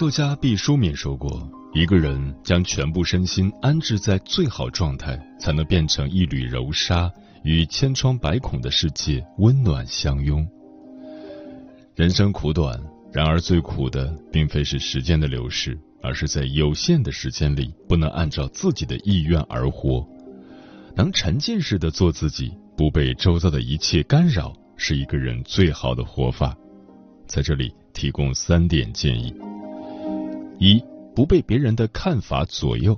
作家毕淑敏说过：“一个人将全部身心安置在最好状态，才能变成一缕柔纱，与千疮百孔的世界温暖相拥。”人生苦短，然而最苦的并非是时间的流逝，而是在有限的时间里不能按照自己的意愿而活。能沉浸式的做自己，不被周遭的一切干扰，是一个人最好的活法。在这里提供三点建议。一不被别人的看法左右。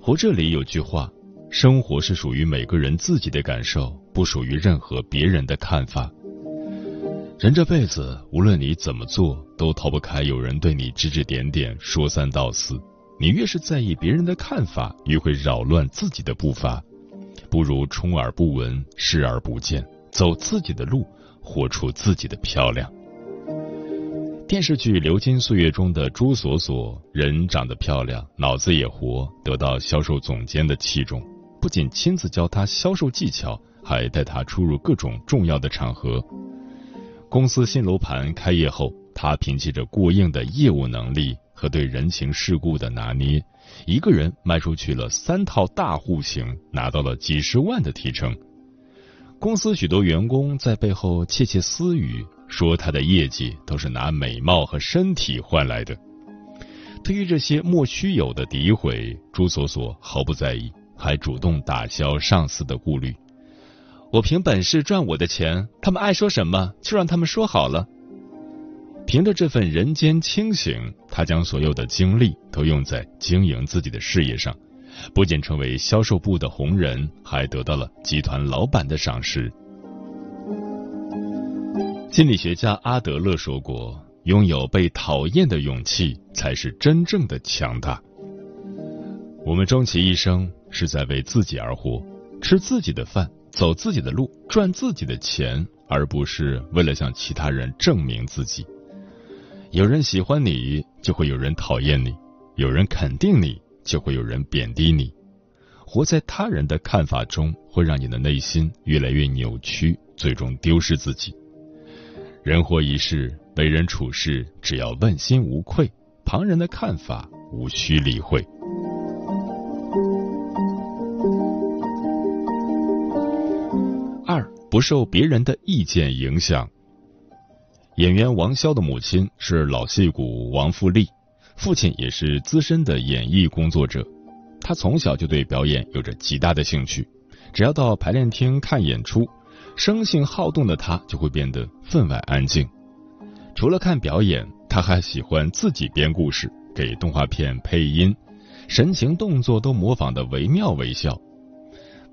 活着里有句话：生活是属于每个人自己的感受，不属于任何别人的看法。人这辈子，无论你怎么做，都逃不开有人对你指指点点、说三道四。你越是在意别人的看法，越会扰乱自己的步伐。不如充耳不闻，视而不见，走自己的路，活出自己的漂亮。电视剧《流金岁月》中的朱锁锁，人长得漂亮，脑子也活，得到销售总监的器重，不仅亲自教他销售技巧，还带他出入各种重要的场合。公司新楼盘开业后，他凭借着过硬的业务能力和对人情世故的拿捏，一个人卖出去了三套大户型，拿到了几十万的提成。公司许多员工在背后窃窃私语。说他的业绩都是拿美貌和身体换来的。对于这些莫须有的诋毁，朱锁锁毫不在意，还主动打消上司的顾虑。我凭本事赚我的钱，他们爱说什么就让他们说好了。凭着这份人间清醒，他将所有的精力都用在经营自己的事业上，不仅成为销售部的红人，还得到了集团老板的赏识。心理学家阿德勒说过：“拥有被讨厌的勇气，才是真正的强大。”我们终其一生是在为自己而活，吃自己的饭，走自己的路，赚自己的钱，而不是为了向其他人证明自己。有人喜欢你，就会有人讨厌你；有人肯定你，就会有人贬低你。活在他人的看法中，会让你的内心越来越扭曲，最终丢失自己。人活一世，为人处事，只要问心无愧，旁人的看法无需理会。二不受别人的意见影响。演员王骁的母亲是老戏骨王富丽，父亲也是资深的演艺工作者。他从小就对表演有着极大的兴趣，只要到排练厅看演出。生性好动的他就会变得分外安静。除了看表演，他还喜欢自己编故事，给动画片配音，神情动作都模仿的惟妙惟肖。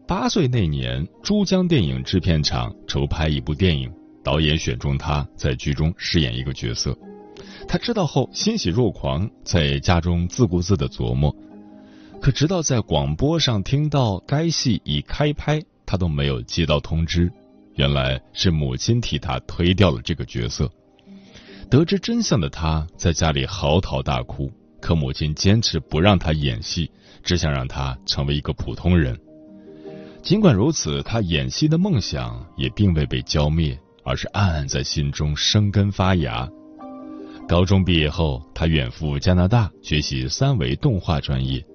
八岁那年，珠江电影制片厂筹拍一部电影，导演选中他在剧中饰演一个角色。他知道后欣喜若狂，在家中自顾自的琢磨。可直到在广播上听到该戏已开拍，他都没有接到通知。原来是母亲替他推掉了这个角色。得知真相的他在家里嚎啕大哭，可母亲坚持不让他演戏，只想让他成为一个普通人。尽管如此，他演戏的梦想也并未被浇灭，而是暗暗在心中生根发芽。高中毕业后，他远赴加拿大学习三维动画专业。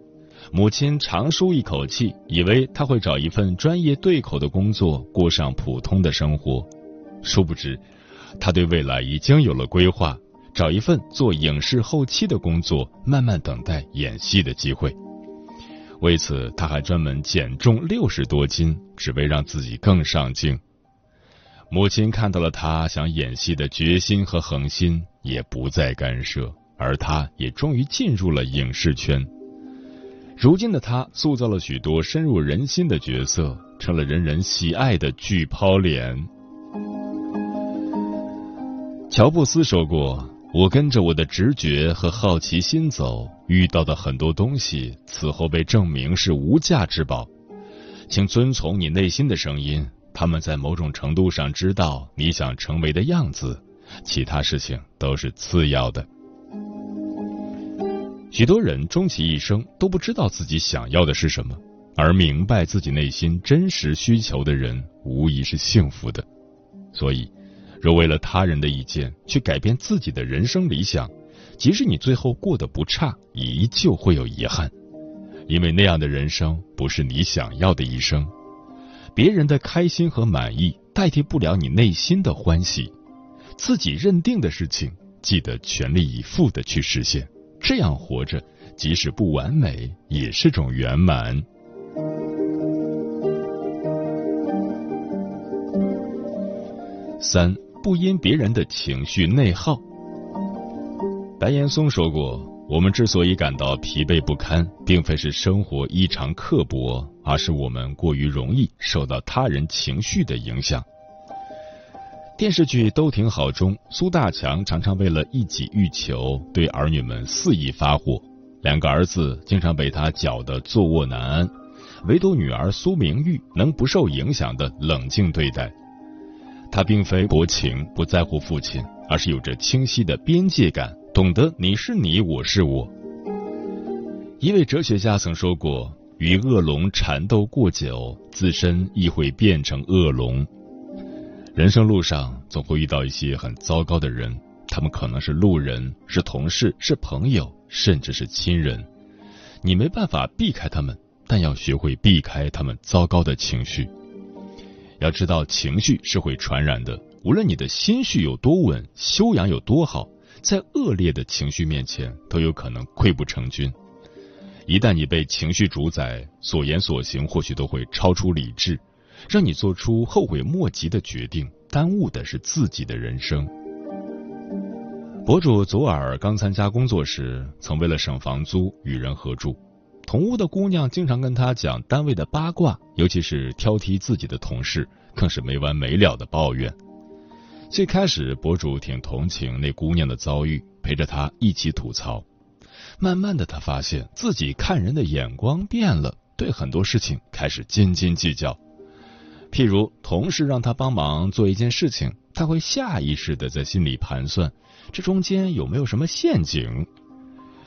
母亲长舒一口气，以为他会找一份专业对口的工作，过上普通的生活。殊不知，他对未来已经有了规划，找一份做影视后期的工作，慢慢等待演戏的机会。为此，他还专门减重六十多斤，只为让自己更上镜。母亲看到了他想演戏的决心和恒心，也不再干涉，而他也终于进入了影视圈。如今的他塑造了许多深入人心的角色，成了人人喜爱的巨抛脸。乔布斯说过：“我跟着我的直觉和好奇心走，遇到的很多东西，此后被证明是无价之宝。请遵从你内心的声音。”他们在某种程度上知道你想成为的样子，其他事情都是次要的。许多人终其一生都不知道自己想要的是什么，而明白自己内心真实需求的人，无疑是幸福的。所以，若为了他人的意见去改变自己的人生理想，即使你最后过得不差，也依旧会有遗憾，因为那样的人生不是你想要的一生。别人的开心和满意代替不了你内心的欢喜，自己认定的事情，记得全力以赴的去实现。这样活着，即使不完美，也是种圆满。三，不因别人的情绪内耗。白岩松说过。我们之所以感到疲惫不堪，并非是生活异常刻薄，而是我们过于容易受到他人情绪的影响。电视剧都挺好中，苏大强常常为了一己欲求，对儿女们肆意发火，两个儿子经常被他搅得坐卧难安，唯独女儿苏明玉能不受影响的冷静对待。他并非薄情不在乎父亲，而是有着清晰的边界感。懂得你是你，我是我。一位哲学家曾说过：“与恶龙缠斗过久，自身亦会变成恶龙。”人生路上总会遇到一些很糟糕的人，他们可能是路人，是同事，是朋友，甚至是亲人。你没办法避开他们，但要学会避开他们糟糕的情绪。要知道，情绪是会传染的，无论你的心绪有多稳，修养有多好。在恶劣的情绪面前，都有可能溃不成军。一旦你被情绪主宰，所言所行或许都会超出理智，让你做出后悔莫及的决定，耽误的是自己的人生。博主左耳刚参加工作时，曾为了省房租与人合住，同屋的姑娘经常跟他讲单位的八卦，尤其是挑剔自己的同事，更是没完没了的抱怨。最开始，博主挺同情那姑娘的遭遇，陪着她一起吐槽。慢慢的，他发现自己看人的眼光变了，对很多事情开始斤斤计较。譬如，同事让他帮忙做一件事情，他会下意识的在心里盘算，这中间有没有什么陷阱。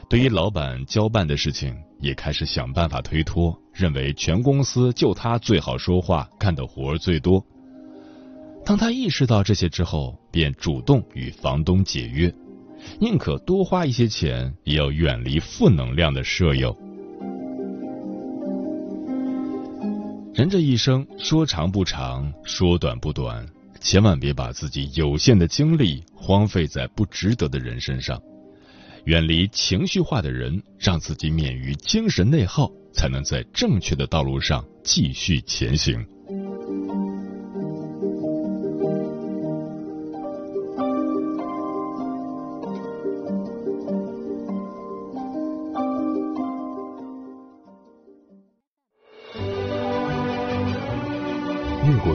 对于老板交办的事情，也开始想办法推脱，认为全公司就他最好说话，干的活最多。当他意识到这些之后，便主动与房东解约，宁可多花一些钱，也要远离负能量的舍友。人这一生说长不长，说短不短，千万别把自己有限的精力荒废在不值得的人身上。远离情绪化的人，让自己免于精神内耗，才能在正确的道路上继续前行。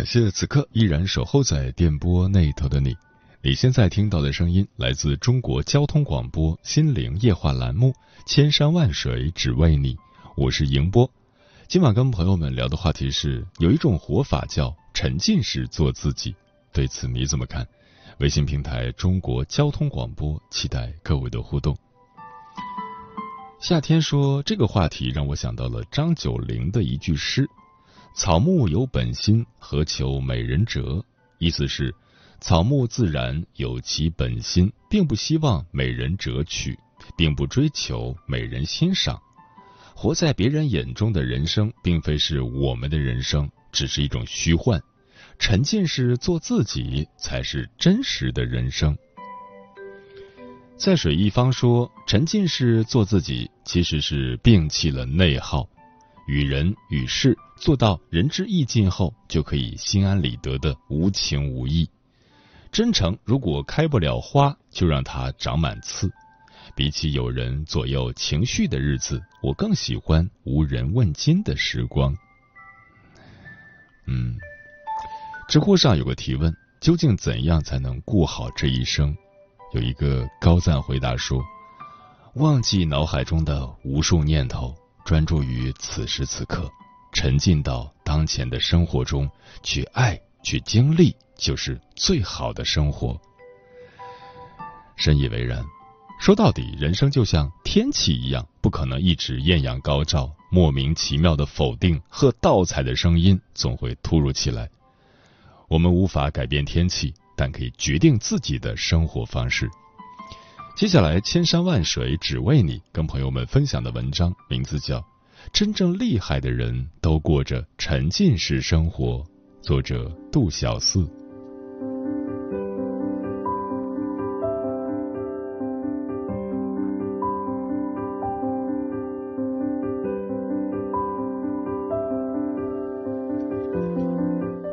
感谢此刻依然守候在电波那头的你，你现在听到的声音来自中国交通广播心灵夜话栏目《千山万水只为你》，我是迎波。今晚跟朋友们聊的话题是，有一种活法叫沉浸式做自己，对此你怎么看？微信平台中国交通广播，期待各位的互动。夏天说这个话题让我想到了张九龄的一句诗：“草木有本心，何求美人折？”意思是。草木自然有其本心，并不希望美人折取，并不追求美人欣赏。活在别人眼中的人生，并非是我们的人生，只是一种虚幻。沉浸式做自己，才是真实的人生。在水一方说，沉浸式做自己，其实是摒弃了内耗，与人与事做到仁至义尽后，就可以心安理得的无情无义。真诚如果开不了花，就让它长满刺。比起有人左右情绪的日子，我更喜欢无人问津的时光。嗯，知乎上有个提问：究竟怎样才能过好这一生？有一个高赞回答说：忘记脑海中的无数念头，专注于此时此刻，沉浸到当前的生活中去爱。去经历就是最好的生活，深以为然。说到底，人生就像天气一样，不可能一直艳阳高照。莫名其妙的否定和倒彩的声音总会突如其来。我们无法改变天气，但可以决定自己的生活方式。接下来，千山万水只为你，跟朋友们分享的文章名字叫《真正厉害的人都过着沉浸式生活》。作者杜小四。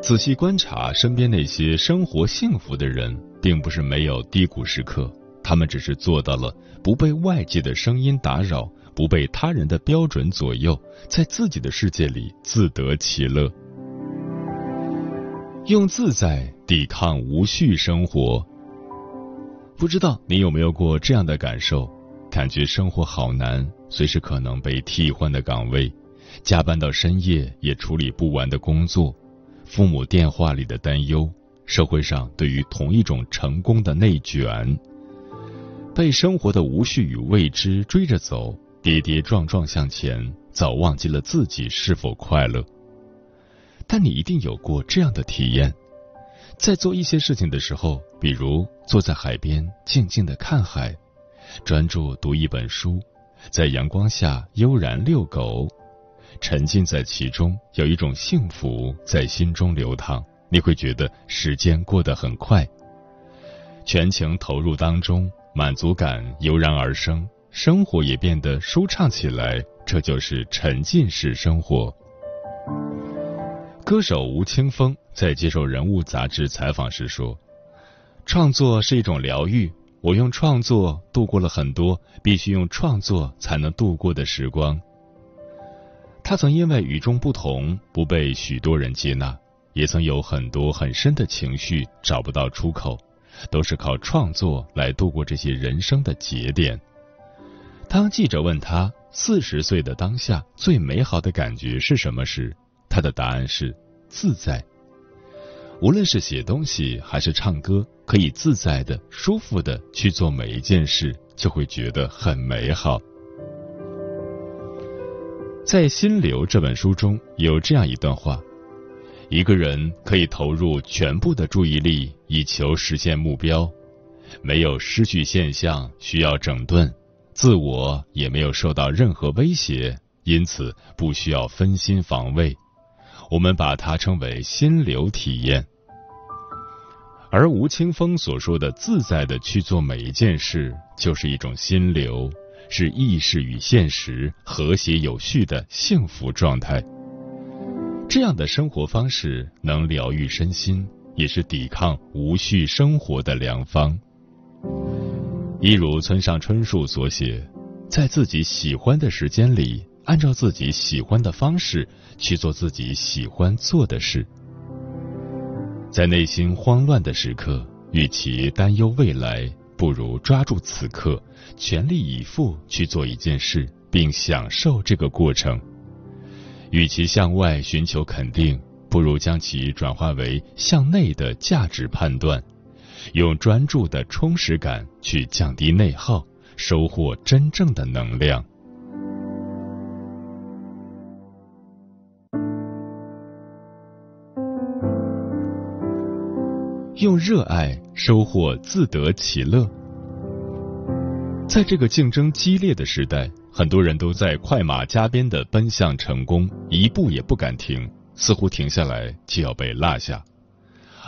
仔细观察身边那些生活幸福的人，并不是没有低谷时刻，他们只是做到了不被外界的声音打扰，不被他人的标准左右，在自己的世界里自得其乐。用自在抵抗无序生活，不知道你有没有过这样的感受？感觉生活好难，随时可能被替换的岗位，加班到深夜也处理不完的工作，父母电话里的担忧，社会上对于同一种成功的内卷，被生活的无序与未知追着走，跌跌撞撞向前，早忘记了自己是否快乐。但你一定有过这样的体验，在做一些事情的时候，比如坐在海边静静的看海，专注读一本书，在阳光下悠然遛狗，沉浸在其中，有一种幸福在心中流淌，你会觉得时间过得很快。全情投入当中，满足感油然而生，生活也变得舒畅起来，这就是沉浸式生活。歌手吴青峰在接受《人物》杂志采访时说：“创作是一种疗愈，我用创作度过了很多必须用创作才能度过的时光。”他曾因为与众不同不被许多人接纳，也曾有很多很深的情绪找不到出口，都是靠创作来度过这些人生的节点。当记者问他四十岁的当下最美好的感觉是什么时，他的答案是自在。无论是写东西还是唱歌，可以自在的、舒服的去做每一件事，就会觉得很美好。在《心流》这本书中有这样一段话：一个人可以投入全部的注意力以求实现目标，没有失去现象需要整顿，自我也没有受到任何威胁，因此不需要分心防卫。我们把它称为心流体验，而吴青峰所说的自在的去做每一件事，就是一种心流，是意识与现实和谐有序的幸福状态。这样的生活方式能疗愈身心，也是抵抗无序生活的良方。一如村上春树所写，在自己喜欢的时间里。按照自己喜欢的方式去做自己喜欢做的事，在内心慌乱的时刻，与其担忧未来，不如抓住此刻，全力以赴去做一件事，并享受这个过程。与其向外寻求肯定，不如将其转化为向内的价值判断，用专注的充实感去降低内耗，收获真正的能量。用热爱收获自得其乐。在这个竞争激烈的时代，很多人都在快马加鞭的奔向成功，一步也不敢停，似乎停下来就要被落下。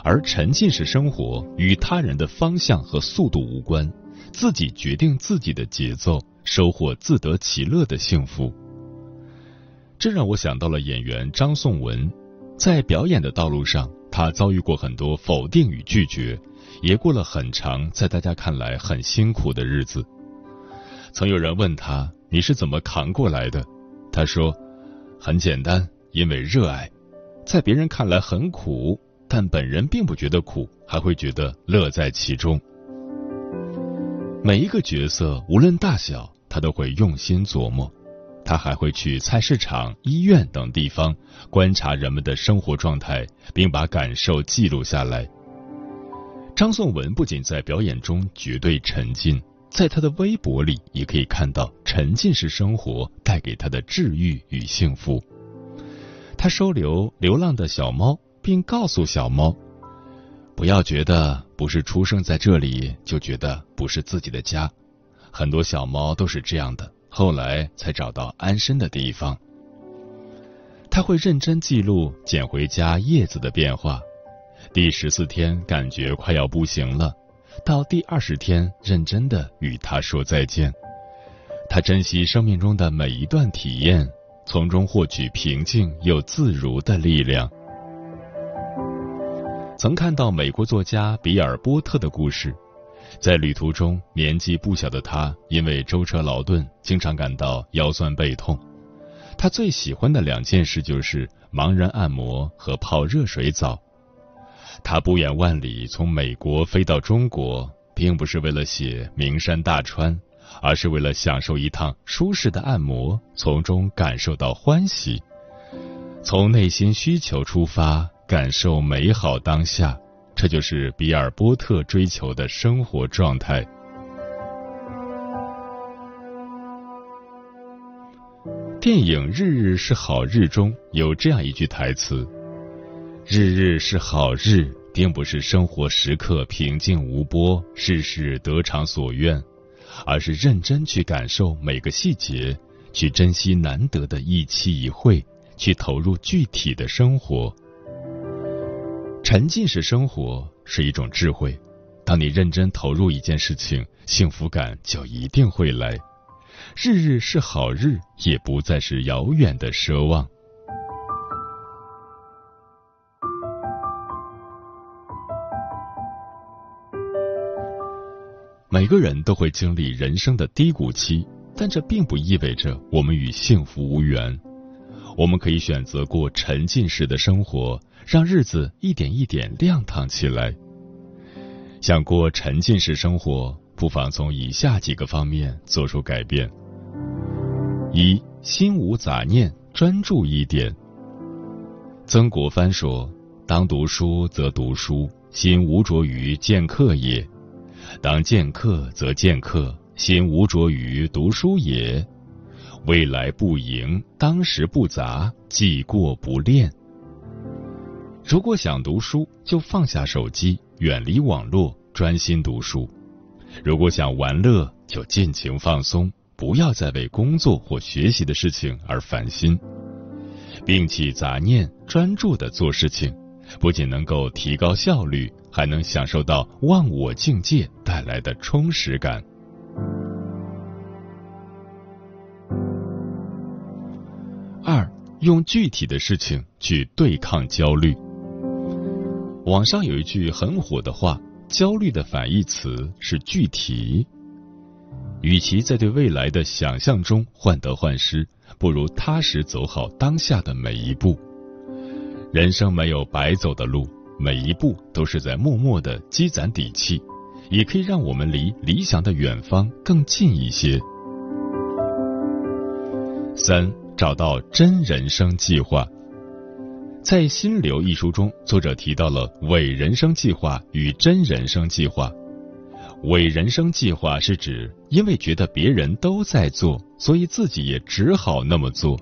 而沉浸式生活与他人的方向和速度无关，自己决定自己的节奏，收获自得其乐的幸福。这让我想到了演员张颂文，在表演的道路上。他遭遇过很多否定与拒绝，也过了很长，在大家看来很辛苦的日子。曾有人问他：“你是怎么扛过来的？”他说：“很简单，因为热爱。在别人看来很苦，但本人并不觉得苦，还会觉得乐在其中。每一个角色，无论大小，他都会用心琢磨。”他还会去菜市场、医院等地方观察人们的生活状态，并把感受记录下来。张颂文不仅在表演中绝对沉浸，在他的微博里也可以看到沉浸式生活带给他的治愈与幸福。他收留流浪的小猫，并告诉小猫：“不要觉得不是出生在这里就觉得不是自己的家，很多小猫都是这样的。”后来才找到安身的地方。他会认真记录捡回家叶子的变化。第十四天感觉快要不行了，到第二十天认真的与他说再见。他珍惜生命中的每一段体验，从中获取平静又自如的力量。曾看到美国作家比尔·波特的故事。在旅途中，年纪不小的他因为舟车劳顿，经常感到腰酸背痛。他最喜欢的两件事就是盲人按摩和泡热水澡。他不远万里从美国飞到中国，并不是为了写名山大川，而是为了享受一趟舒适的按摩，从中感受到欢喜。从内心需求出发，感受美好当下。这就是比尔·波特追求的生活状态。电影《日日是好日》中有这样一句台词：“日日是好日，并不是生活时刻平静无波，事事得偿所愿，而是认真去感受每个细节，去珍惜难得的一期一会，去投入具体的生活。”沉浸式生活是一种智慧，当你认真投入一件事情，幸福感就一定会来。日日是好日，也不再是遥远的奢望。每个人都会经历人生的低谷期，但这并不意味着我们与幸福无缘。我们可以选择过沉浸式的生活。让日子一点一点亮堂起来。想过沉浸式生活，不妨从以下几个方面做出改变：一心无杂念，专注一点。曾国藩说：“当读书则读书，心无着于见客也；当见客则见客，心无着于读书也。未来不迎，当时不杂，既过不恋。”如果想读书，就放下手机，远离网络，专心读书；如果想玩乐，就尽情放松，不要再为工作或学习的事情而烦心。摒弃杂念，专注的做事情，不仅能够提高效率，还能享受到忘我境界带来的充实感。用具体的事情去对抗焦虑。网上有一句很火的话：“焦虑的反义词是具体。”与其在对未来的想象中患得患失，不如踏实走好当下的每一步。人生没有白走的路，每一步都是在默默的积攒底气，也可以让我们离理想的远方更近一些。三，找到真人生计划。在《心流》一书中，作者提到了伪人生计划与真人生计划。伪人生计划是指因为觉得别人都在做，所以自己也只好那么做。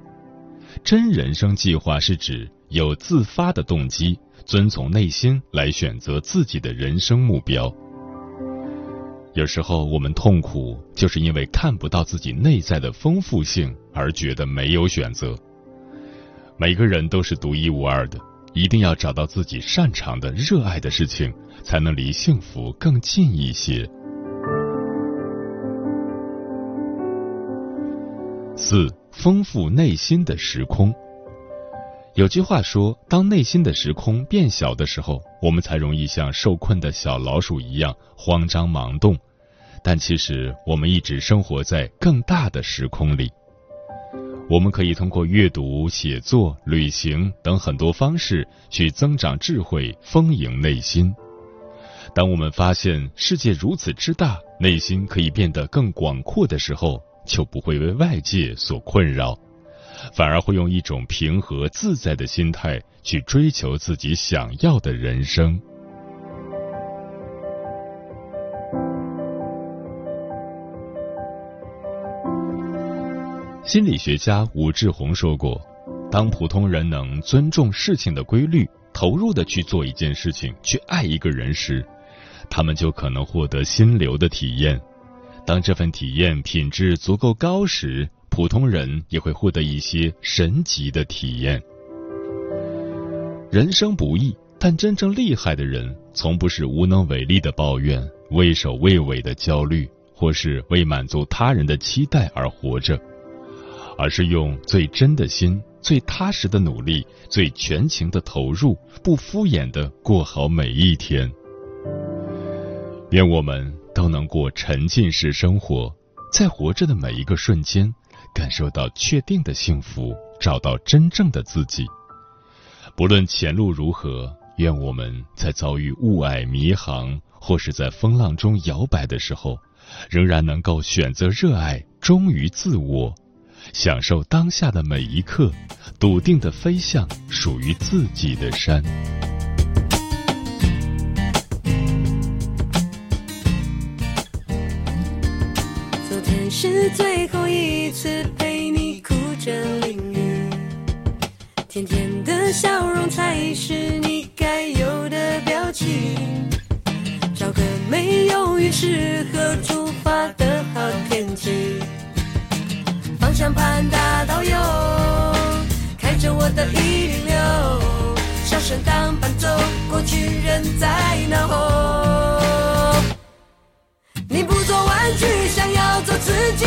真人生计划是指有自发的动机，遵从内心来选择自己的人生目标。有时候我们痛苦，就是因为看不到自己内在的丰富性，而觉得没有选择。每个人都是独一无二的，一定要找到自己擅长的、热爱的事情，才能离幸福更近一些。四，丰富内心的时空。有句话说，当内心的时空变小的时候，我们才容易像受困的小老鼠一样慌张忙动。但其实，我们一直生活在更大的时空里。我们可以通过阅读、写作、旅行等很多方式去增长智慧、丰盈内心。当我们发现世界如此之大，内心可以变得更广阔的时候，就不会为外界所困扰，反而会用一种平和自在的心态去追求自己想要的人生。心理学家武志红说过：“当普通人能尊重事情的规律，投入的去做一件事情，去爱一个人时，他们就可能获得心流的体验。当这份体验品质足够高时，普通人也会获得一些神级的体验。人生不易，但真正厉害的人，从不是无能为力的抱怨、畏首畏尾的焦虑，或是为满足他人的期待而活着。”而是用最真的心、最踏实的努力、最全情的投入，不敷衍的过好每一天。愿我们都能过沉浸式生活，在活着的每一个瞬间，感受到确定的幸福，找到真正的自己。不论前路如何，愿我们在遭遇雾霭迷航，或是在风浪中摇摆的时候，仍然能够选择热爱，忠于自我。享受当下的每一刻，笃定的飞向属于自己的山。昨天是最后一次陪你哭着淋雨，甜甜的笑容才是你该有的表情。找个没有雨适合出发的好天气。江畔大道游，开着我的一零六，小声当伴奏，过去人在脑后。你不做玩具，想要做自己，